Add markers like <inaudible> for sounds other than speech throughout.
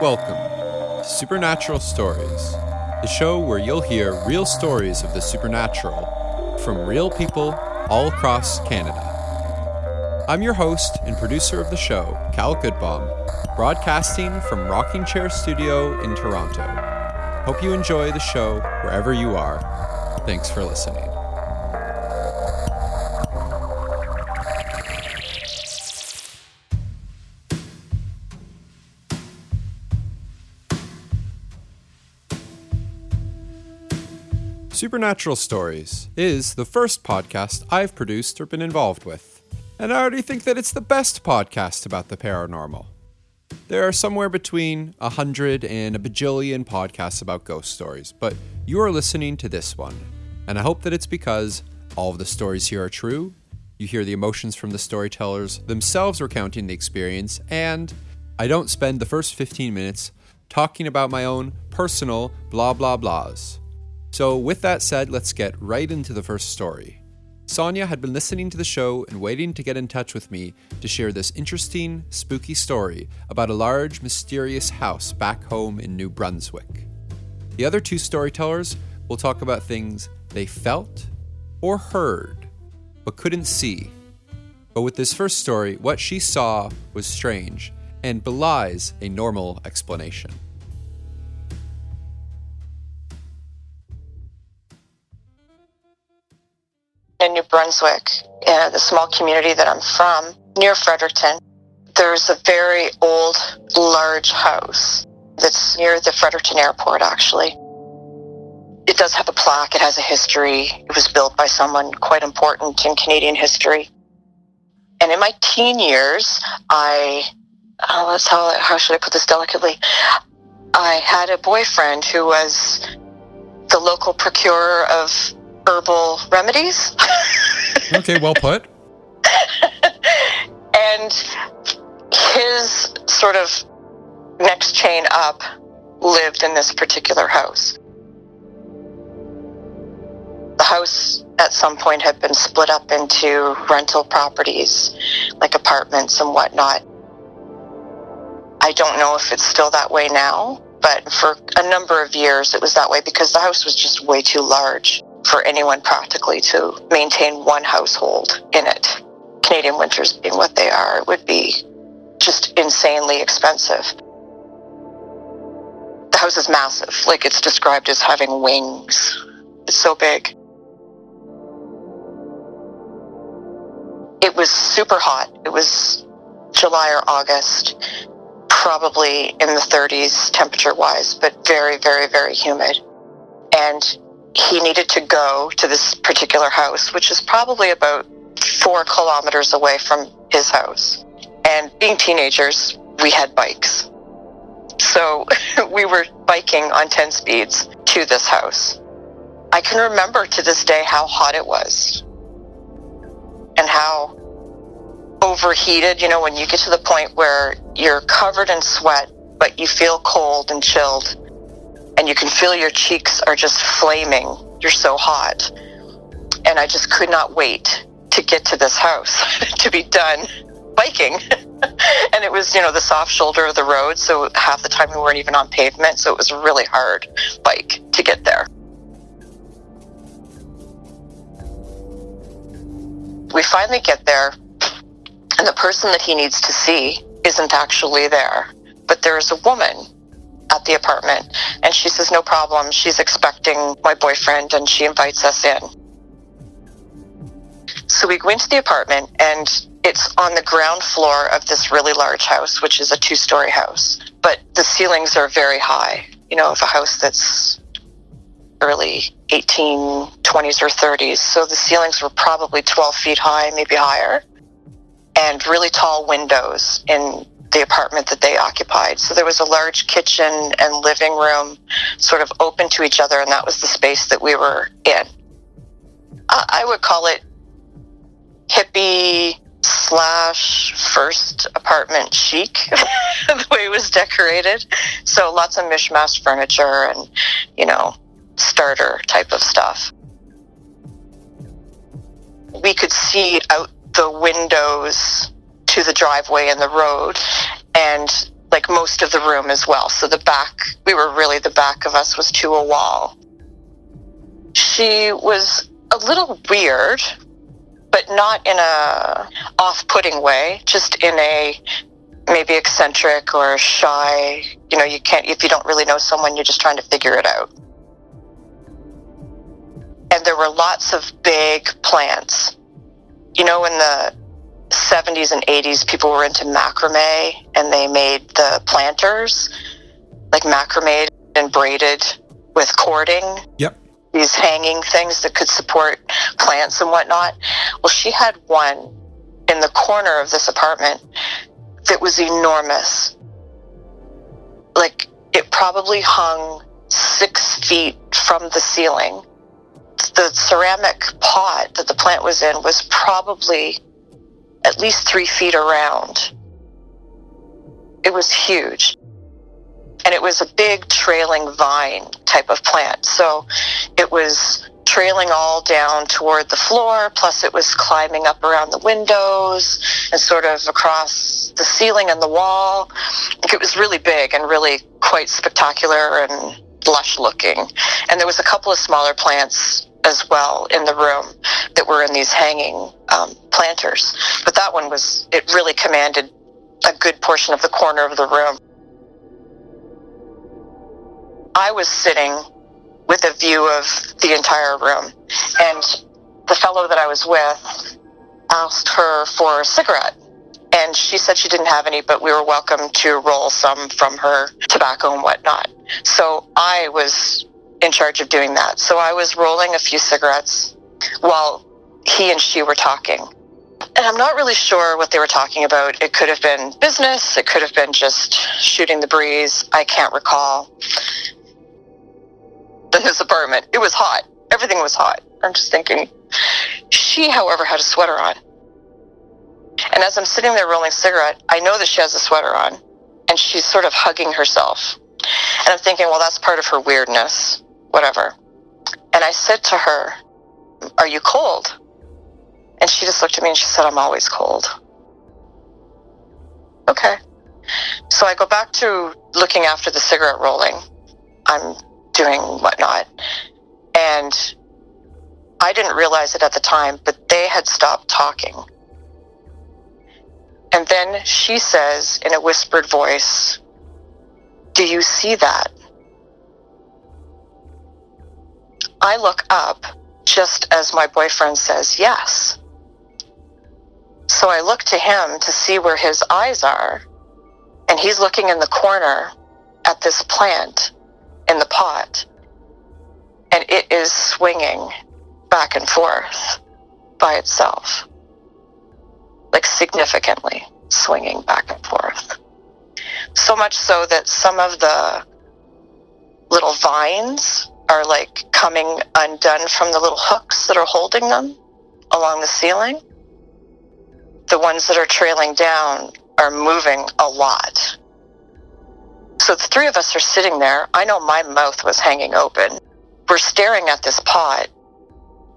Welcome to Supernatural Stories, the show where you'll hear real stories of the supernatural from real people all across Canada. I'm your host and producer of the show, Cal Goodbaum, broadcasting from Rocking Chair Studio in Toronto. Hope you enjoy the show wherever you are. Thanks for listening. Supernatural Stories is the first podcast I've produced or been involved with, and I already think that it's the best podcast about the paranormal. There are somewhere between a hundred and a bajillion podcasts about ghost stories, but you are listening to this one, and I hope that it's because all of the stories here are true, you hear the emotions from the storytellers themselves recounting the experience, and I don't spend the first 15 minutes talking about my own personal blah blah blahs. So, with that said, let's get right into the first story. Sonia had been listening to the show and waiting to get in touch with me to share this interesting, spooky story about a large, mysterious house back home in New Brunswick. The other two storytellers will talk about things they felt or heard, but couldn't see. But with this first story, what she saw was strange and belies a normal explanation. Brunswick, uh, the small community that I'm from, near Fredericton. There's a very old, large house that's near the Fredericton airport, actually. It does have a plaque, it has a history. It was built by someone quite important in Canadian history. And in my teen years, I, oh, how, how should I put this delicately? I had a boyfriend who was the local procurer of herbal remedies. <laughs> okay, well put. and his sort of next chain up lived in this particular house. The house at some point had been split up into rental properties, like apartments and whatnot. I don't know if it's still that way now, but for a number of years it was that way because the house was just way too large for anyone practically to maintain one household in it. Canadian winters being what they are, would be just insanely expensive. The house is massive. Like it's described as having wings. It's so big. It was super hot. It was July or August, probably in the 30s temperature wise, but very, very, very humid. And he needed to go to this particular house, which is probably about four kilometers away from his house. And being teenagers, we had bikes. So <laughs> we were biking on 10 speeds to this house. I can remember to this day how hot it was and how overheated, you know, when you get to the point where you're covered in sweat, but you feel cold and chilled and you can feel your cheeks are just flaming. You're so hot. And I just could not wait to get to this house <laughs> to be done biking. <laughs> and it was, you know, the soft shoulder of the road. So half the time we weren't even on pavement. So it was a really hard bike to get there. We finally get there, and the person that he needs to see isn't actually there. But there is a woman at the apartment. And she says, no problem. She's expecting my boyfriend and she invites us in. So we go into the apartment and it's on the ground floor of this really large house, which is a two story house. But the ceilings are very high, you know, of a house that's early 1820s or 30s. So the ceilings were probably 12 feet high, maybe higher, and really tall windows in the apartment that they occupied. So there was a large kitchen and living room sort of open to each other, and that was the space that we were in. I would call it hippie slash first apartment chic, <laughs> the way it was decorated. So lots of mishmash furniture and, you know, starter type of stuff. We could see out the windows to the driveway and the road. And like most of the room as well. So the back, we were really the back of us was to a wall. She was a little weird, but not in a off-putting way, just in a maybe eccentric or shy. You know, you can't if you don't really know someone, you're just trying to figure it out. And there were lots of big plants. You know, in the 70s and 80s, people were into macrame and they made the planters, like macrame and braided with cording. Yep. These hanging things that could support plants and whatnot. Well, she had one in the corner of this apartment that was enormous. Like, it probably hung six feet from the ceiling. The ceramic pot that the plant was in was probably at least three feet around. It was huge. And it was a big trailing vine type of plant. So it was trailing all down toward the floor, plus it was climbing up around the windows and sort of across the ceiling and the wall. It was really big and really quite spectacular and lush looking. And there was a couple of smaller plants as well in the room that were in these hanging um, planters. But that one was, it really commanded a good portion of the corner of the room. I was sitting with a view of the entire room, and the fellow that I was with asked her for a cigarette. And she said she didn't have any, but we were welcome to roll some from her tobacco and whatnot. So I was in charge of doing that. So I was rolling a few cigarettes while he and she were talking. And I'm not really sure what they were talking about. It could have been business, it could have been just shooting the breeze. I can't recall. In his apartment, it was hot. Everything was hot. I'm just thinking. She, however, had a sweater on. And as I'm sitting there rolling a cigarette, I know that she has a sweater on, and she's sort of hugging herself. And I'm thinking, well, that's part of her weirdness whatever. And I said to her, Are you cold? And she just looked at me and she said, I'm always cold. Okay. So I go back to looking after the cigarette rolling. I'm doing whatnot. And I didn't realize it at the time, but they had stopped talking. And then she says in a whispered voice, Do you see that? I look up just as my boyfriend says yes. So I look to him to see where his eyes are, and he's looking in the corner at this plant in the pot, and it is swinging back and forth by itself, like significantly swinging back and forth. So much so that some of the little vines are like coming undone from the little hooks that are holding them along the ceiling. The ones that are trailing down are moving a lot. So the three of us are sitting there. I know my mouth was hanging open. We're staring at this pot,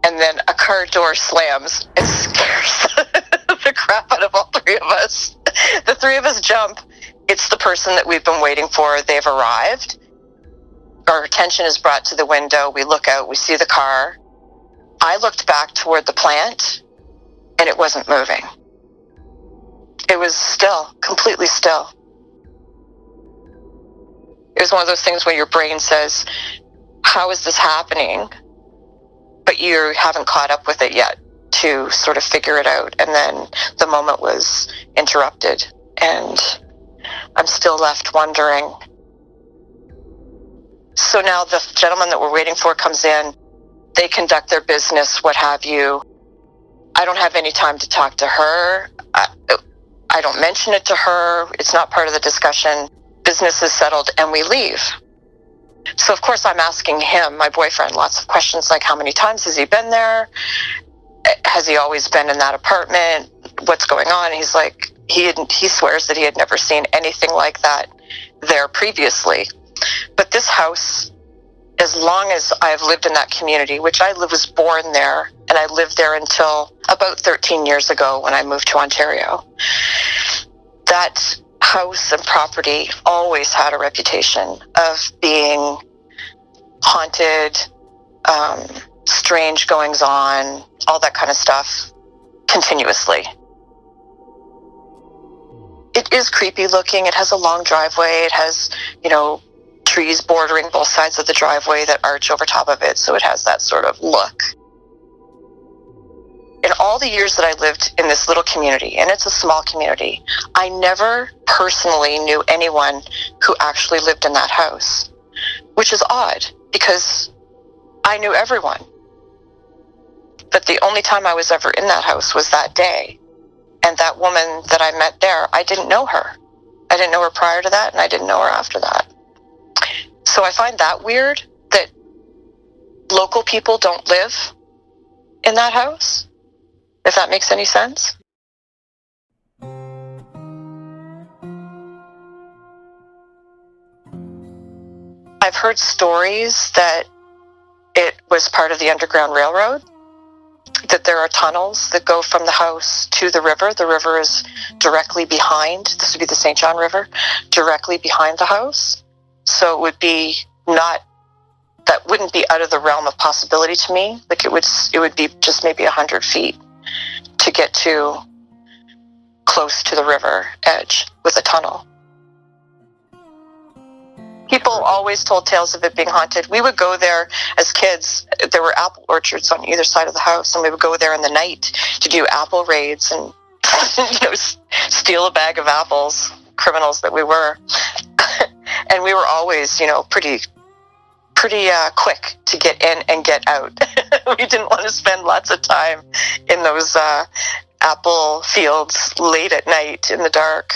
and then a car door slams and <laughs> scares the crap out of all three of us. The three of us jump. It's the person that we've been waiting for. They've arrived our attention is brought to the window. We look out, we see the car. I looked back toward the plant and it wasn't moving. It was still, completely still. It was one of those things where your brain says, How is this happening? But you haven't caught up with it yet to sort of figure it out. And then the moment was interrupted. And I'm still left wondering so now the gentleman that we're waiting for comes in. They conduct their business, what have you. I don't have any time to talk to her. I, I don't mention it to her. It's not part of the discussion. Business is settled and we leave. So, of course, I'm asking him, my boyfriend, lots of questions like how many times has he been there? Has he always been in that apartment? What's going on? He's like, he, had, he swears that he had never seen anything like that there previously. But this house, as long as I've lived in that community, which I was born there, and I lived there until about 13 years ago when I moved to Ontario, that house and property always had a reputation of being haunted, um, strange goings on, all that kind of stuff continuously. It is creepy looking. It has a long driveway. It has, you know, trees bordering both sides of the driveway that arch over top of it. So it has that sort of look. In all the years that I lived in this little community, and it's a small community, I never personally knew anyone who actually lived in that house, which is odd because I knew everyone. But the only time I was ever in that house was that day. And that woman that I met there, I didn't know her. I didn't know her prior to that, and I didn't know her after that. So I find that weird that local people don't live in that house, if that makes any sense. I've heard stories that it was part of the Underground Railroad, that there are tunnels that go from the house to the river. The river is directly behind, this would be the St. John River, directly behind the house. So it would be not that wouldn't be out of the realm of possibility to me. Like it would it would be just maybe a hundred feet to get to close to the river edge with a tunnel. People always told tales of it being haunted. We would go there as kids. There were apple orchards on either side of the house, and we would go there in the night to do apple raids and <laughs> you know steal a bag of apples. Criminals that we were, <laughs> and we were always you know pretty pretty uh, quick to get in and get out. <laughs> we didn't want to spend lots of time in those uh, apple fields late at night in the dark.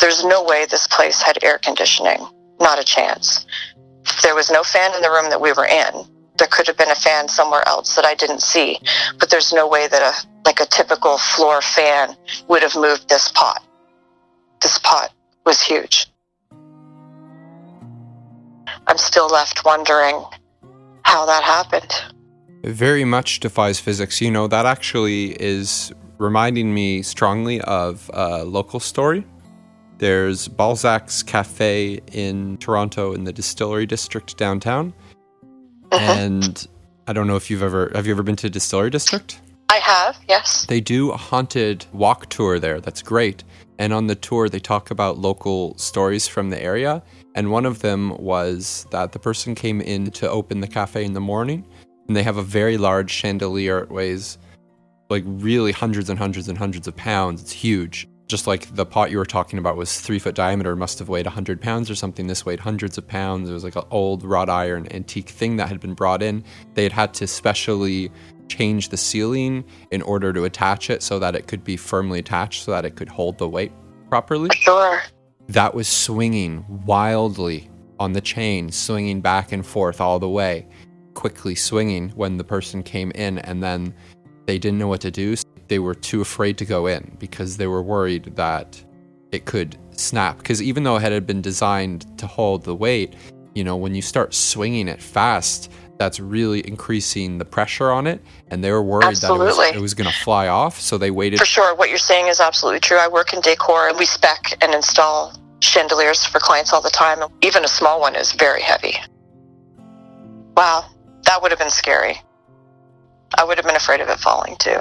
There's no way this place had air conditioning. Not a chance. There was no fan in the room that we were in. There could have been a fan somewhere else that I didn't see, but there's no way that a like a typical floor fan would have moved this pot. This pot was huge. I'm still left wondering how that happened. It very much defies physics. You know, that actually is reminding me strongly of a local story. There's Balzac's Cafe in Toronto in the Distillery District downtown. Uh-huh. And I don't know if you've ever have you ever been to Distillery District? I have, yes. They do a haunted walk tour there. That's great. And on the tour they talk about local stories from the area and one of them was that the person came in to open the cafe in the morning, and they have a very large chandelier. It weighs like really hundreds and hundreds and hundreds of pounds. It's huge. Just like the pot you were talking about was three foot diameter, must have weighed 100 pounds or something. This weighed hundreds of pounds. It was like an old wrought iron antique thing that had been brought in. They had had to specially change the ceiling in order to attach it so that it could be firmly attached so that it could hold the weight properly. Sure that was swinging wildly on the chain, swinging back and forth all the way, quickly swinging when the person came in, and then they didn't know what to do. They were too afraid to go in because they were worried that it could snap. Because even though it had been designed to hold the weight, you know, when you start swinging it fast, that's really increasing the pressure on it. And they were worried absolutely. that it was, was going to fly off. So they waited. For sure. What you're saying is absolutely true. I work in decor and we spec and install chandeliers for clients all the time. Even a small one is very heavy. Wow, that would have been scary. I would have been afraid of it falling too.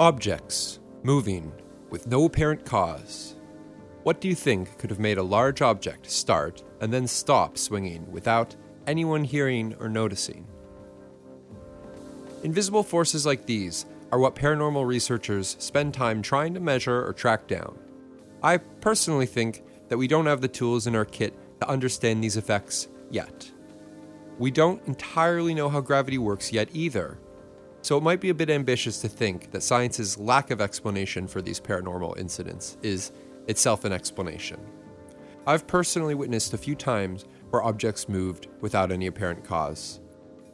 Objects moving with no apparent cause. What do you think could have made a large object start and then stop swinging without anyone hearing or noticing. Invisible forces like these are what paranormal researchers spend time trying to measure or track down. I personally think that we don't have the tools in our kit to understand these effects yet. We don't entirely know how gravity works yet either, so it might be a bit ambitious to think that science's lack of explanation for these paranormal incidents is itself an explanation. I've personally witnessed a few times where objects moved without any apparent cause.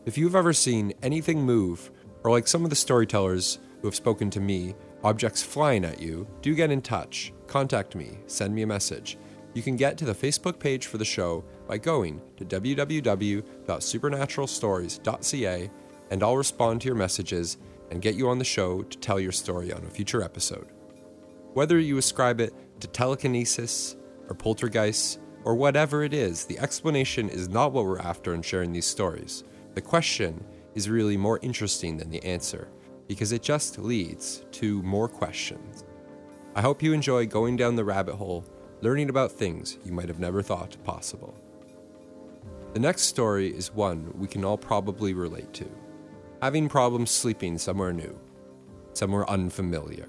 If you've ever seen anything move, or like some of the storytellers who have spoken to me, objects flying at you, do get in touch. Contact me, send me a message. You can get to the Facebook page for the show by going to www.supernaturalstories.ca and I'll respond to your messages and get you on the show to tell your story on a future episode. Whether you ascribe it to telekinesis or poltergeists or whatever it is, the explanation is not what we're after in sharing these stories. The question is really more interesting than the answer because it just leads to more questions. I hope you enjoy going down the rabbit hole, learning about things you might have never thought possible. The next story is one we can all probably relate to having problems sleeping somewhere new, somewhere unfamiliar.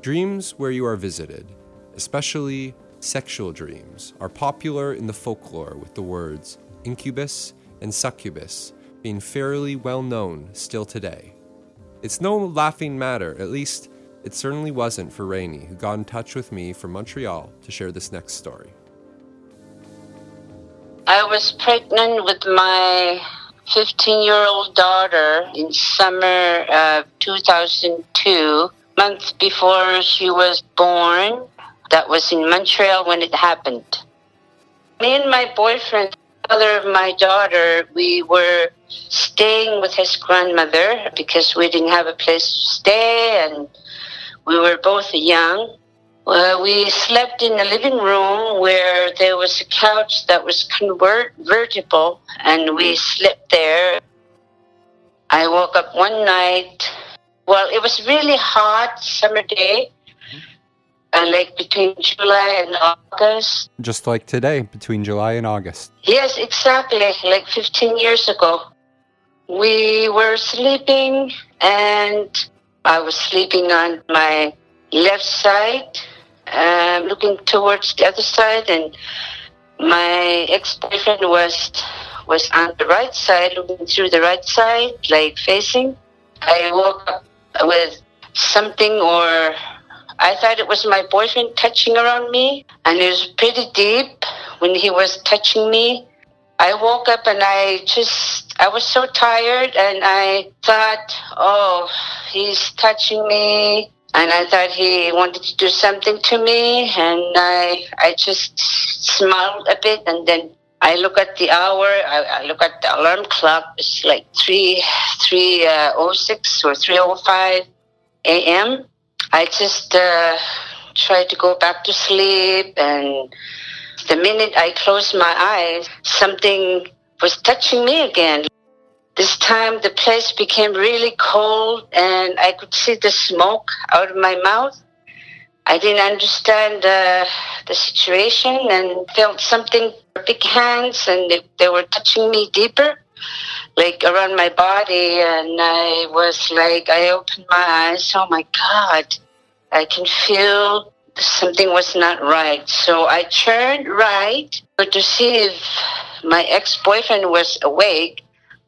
Dreams where you are visited, especially sexual dreams, are popular in the folklore with the words incubus and succubus being fairly well known still today. It's no laughing matter, at least it certainly wasn't for Rainey, who got in touch with me from Montreal to share this next story. I was pregnant with my 15 year old daughter in summer of 2002, months before she was born. That was in Montreal when it happened. Me and my boyfriend, father of my daughter, we were staying with his grandmother because we didn't have a place to stay and we were both young. Uh, we slept in the living room where there was a couch that was convertible, and we slept there. I woke up one night. Well, it was really hot summer day, uh, like between July and August. Just like today, between July and August. Yes, exactly, like 15 years ago. We were sleeping, and I was sleeping on my left side um, looking towards the other side, and my ex-boyfriend was was on the right side, looking through the right side, like facing. I woke up with something, or I thought it was my boyfriend touching around me, and it was pretty deep when he was touching me. I woke up and I just, I was so tired and I thought, oh, he's touching me and I thought he wanted to do something to me, and I I just smiled a bit, and then I look at the hour. I, I look at the alarm clock. It's like three three uh, oh six or three oh five a.m. I just uh, tried to go back to sleep, and the minute I closed my eyes, something was touching me again. This time the place became really cold and I could see the smoke out of my mouth. I didn't understand uh, the situation and felt something, big hands, and they, they were touching me deeper, like around my body. And I was like, I opened my eyes. Oh my God, I can feel something was not right. So I turned right to see if my ex boyfriend was awake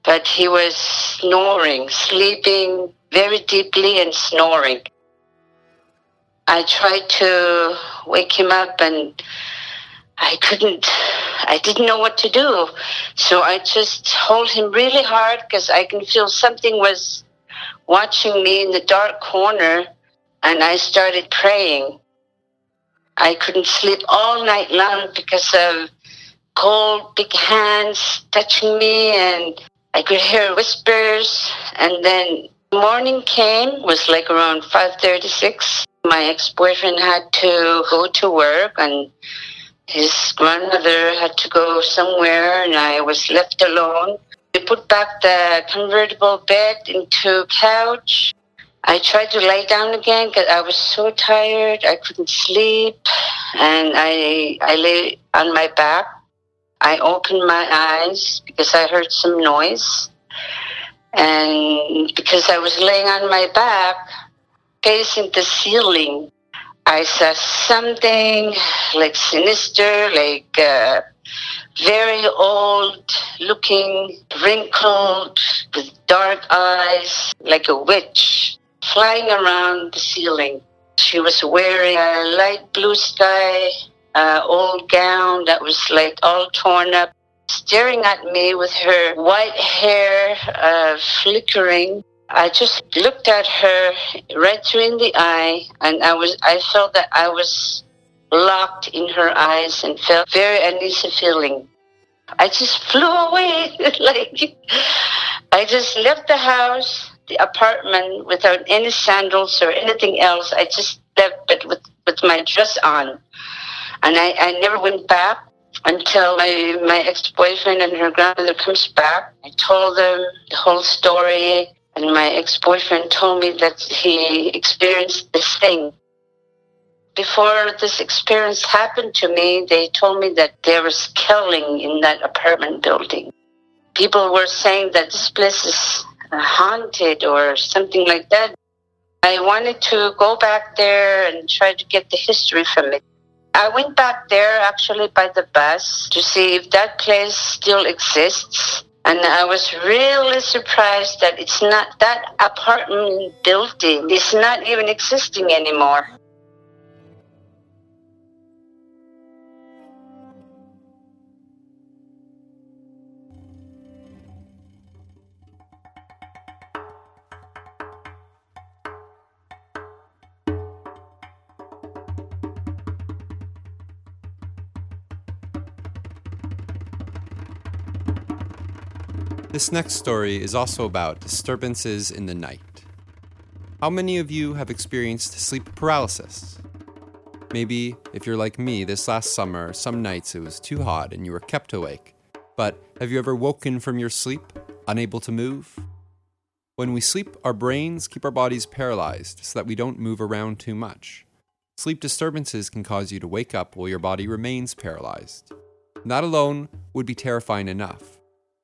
but he was snoring, sleeping very deeply and snoring. I tried to wake him up and I couldn't, I didn't know what to do. So I just hold him really hard because I can feel something was watching me in the dark corner and I started praying. I couldn't sleep all night long because of cold, big hands touching me and I could hear whispers, and then morning came was like around 5:36. My ex-boyfriend had to go to work, and his grandmother had to go somewhere, and I was left alone. We put back the convertible bed into couch. I tried to lay down again because I was so tired. I couldn't sleep, and I I lay on my back I opened my eyes because I heard some noise. And because I was laying on my back, facing the ceiling, I saw something like sinister, like uh, very old looking, wrinkled, with dark eyes, like a witch, flying around the ceiling. She was wearing a light blue sky uh, old gown that was like all torn up, staring at me with her white hair uh, flickering. I just looked at her right through in the eye, and I was I felt that I was locked in her eyes and felt very uneasy feeling. I just flew away. <laughs> like I just left the house, the apartment without any sandals or anything else. I just left but with, with my dress on. And I, I never went back until my, my ex-boyfriend and her grandmother comes back. I told them the whole story and my ex-boyfriend told me that he experienced this thing before this experience happened to me, they told me that there was killing in that apartment building. People were saying that this place is haunted or something like that. I wanted to go back there and try to get the history from it. I went back there actually by the bus to see if that place still exists. And I was really surprised that it's not that apartment building is not even existing anymore. This next story is also about disturbances in the night. How many of you have experienced sleep paralysis? Maybe, if you're like me, this last summer, some nights it was too hot and you were kept awake. But have you ever woken from your sleep, unable to move? When we sleep, our brains keep our bodies paralyzed so that we don't move around too much. Sleep disturbances can cause you to wake up while your body remains paralyzed. That alone would be terrifying enough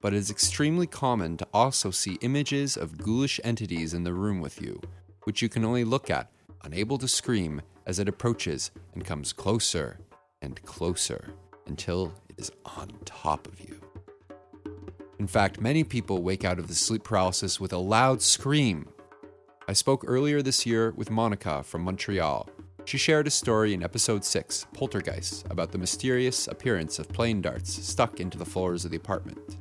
but it is extremely common to also see images of ghoulish entities in the room with you, which you can only look at, unable to scream, as it approaches and comes closer and closer until it is on top of you. In fact, many people wake out of the sleep paralysis with a loud scream. I spoke earlier this year with Monica from Montreal. She shared a story in episode 6, Poltergeist, about the mysterious appearance of plane darts stuck into the floors of the apartment.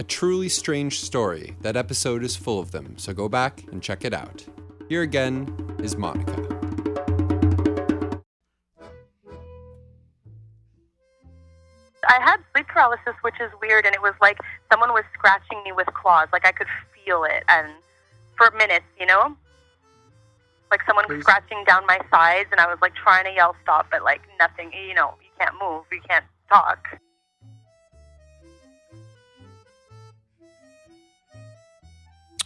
A truly strange story. That episode is full of them, so go back and check it out. Here again is Monica. I had sleep paralysis, which is weird, and it was like someone was scratching me with claws. Like I could feel it, and for minutes, you know, like someone was scratching down my sides, and I was like trying to yell stop, but like nothing. You know, you can't move, you can't talk.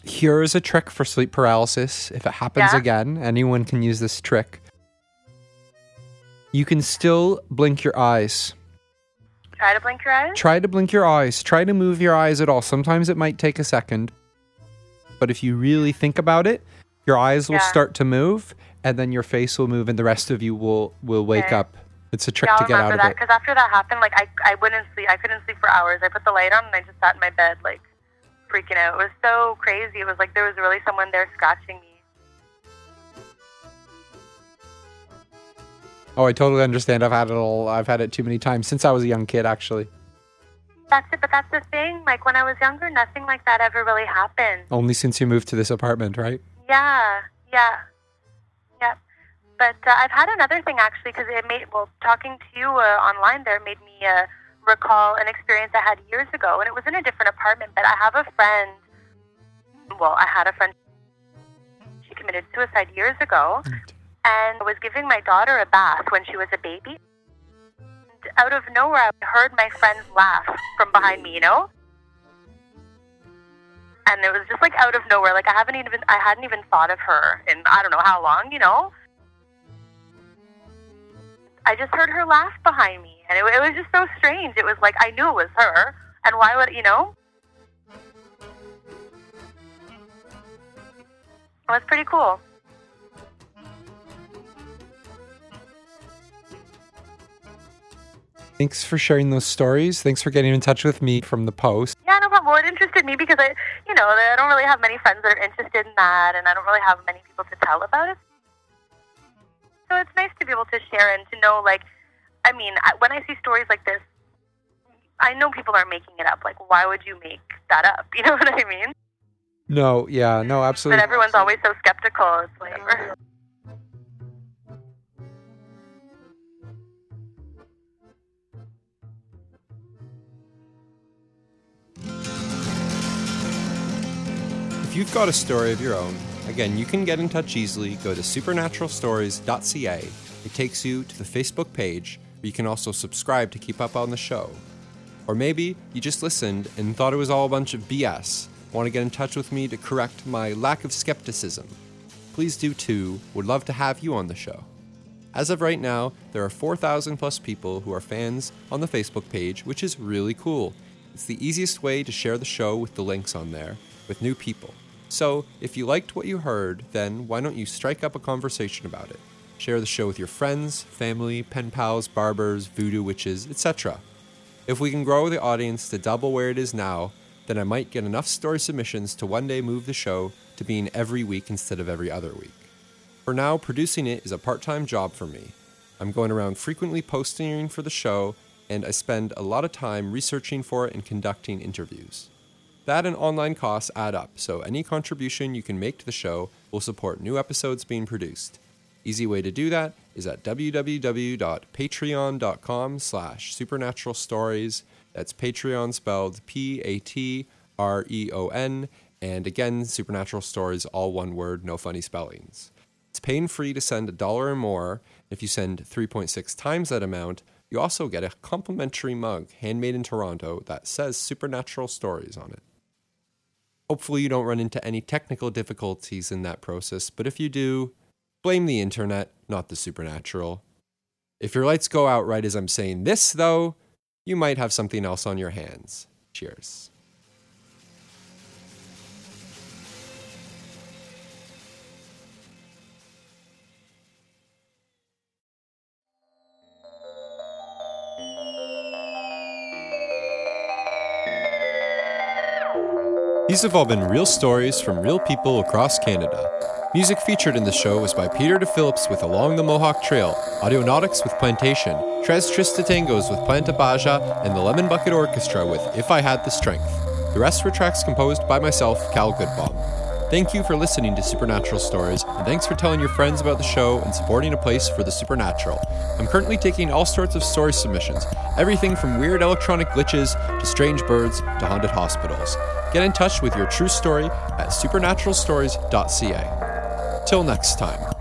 Here is a trick for sleep paralysis. If it happens Yeah. again, anyone can use this trick. You can still blink your eyes. Try to blink your eyes. Try to blink your eyes. Try to move your eyes at all. Sometimes it might take a second. But if you really think about it, your eyes will Yeah. start to move and then your face will move and the rest of you will will wake Okay. up. It's a trick yeah, to get out that of it. because after that happened, like I, I wouldn't sleep. I couldn't sleep for hours. I put the light on and I just sat in my bed, like freaking out. It was so crazy. It was like there was really someone there scratching me. Oh, I totally understand. I've had it all. I've had it too many times since I was a young kid actually. That's it. But that's the thing. Like when I was younger, nothing like that ever really happened. Only since you moved to this apartment, right? Yeah, yeah, yeah. But uh, I've had another thing actually because it made well talking to you uh, online there made me uh, recall an experience I had years ago, and it was in a different apartment. But I have a friend. Well, I had a friend. She committed suicide years ago, and I was giving my daughter a bath when she was a baby. And out of nowhere, I heard my friends laugh from behind me. You know and it was just like out of nowhere. Like I haven't even I hadn't even thought of her in I don't know how long, you know. I just heard her laugh behind me, and it, it was just so strange. It was like I knew it was her, and why would you know? It was pretty cool. Thanks for sharing those stories. Thanks for getting in touch with me from the post. Yeah, no problem. Well, it interested me because I, you know, I don't really have many friends that are interested in that, and I don't really have many people to tell about it. So it's nice to be able to share and to know, like, I mean, when I see stories like this, I know people are making it up. Like, why would you make that up? <laughs> You know what I mean? No, yeah, no, absolutely. But everyone's always so skeptical. It's like. If you've got a story of your own, again, you can get in touch easily. Go to supernaturalstories.ca. It takes you to the Facebook page where you can also subscribe to keep up on the show. Or maybe you just listened and thought it was all a bunch of BS. Want to get in touch with me to correct my lack of skepticism? Please do too. Would love to have you on the show. As of right now, there are 4,000 plus people who are fans on the Facebook page, which is really cool. It's the easiest way to share the show with the links on there with new people. So, if you liked what you heard, then why don't you strike up a conversation about it? Share the show with your friends, family, pen pals, barbers, voodoo witches, etc. If we can grow the audience to double where it is now, then I might get enough story submissions to one day move the show to being every week instead of every other week. For now, producing it is a part time job for me. I'm going around frequently posting for the show, and I spend a lot of time researching for it and conducting interviews. That and online costs add up, so any contribution you can make to the show will support new episodes being produced. Easy way to do that is at www.patreon.com slash supernatural stories. That's Patreon spelled P-A-T-R-E-O-N. And again, supernatural stories, all one word, no funny spellings. It's pain free to send a dollar or more. If you send 3.6 times that amount, you also get a complimentary mug handmade in Toronto that says Supernatural Stories on it. Hopefully, you don't run into any technical difficulties in that process, but if you do, blame the internet, not the supernatural. If your lights go out right as I'm saying this, though, you might have something else on your hands. Cheers. These have all been real stories from real people across Canada. Music featured in the show was by Peter DePhillips with Along the Mohawk Trail, Audionautix with Plantation, Tres Tristes Tangos with Planta Baja, and the Lemon Bucket Orchestra with If I Had the Strength. The rest were tracks composed by myself, Cal Goodbaum. Thank you for listening to Supernatural Stories, and thanks for telling your friends about the show and supporting a place for the supernatural. I'm currently taking all sorts of story submissions, everything from weird electronic glitches to strange birds to haunted hospitals. Get in touch with your true story at supernaturalstories.ca. Till next time.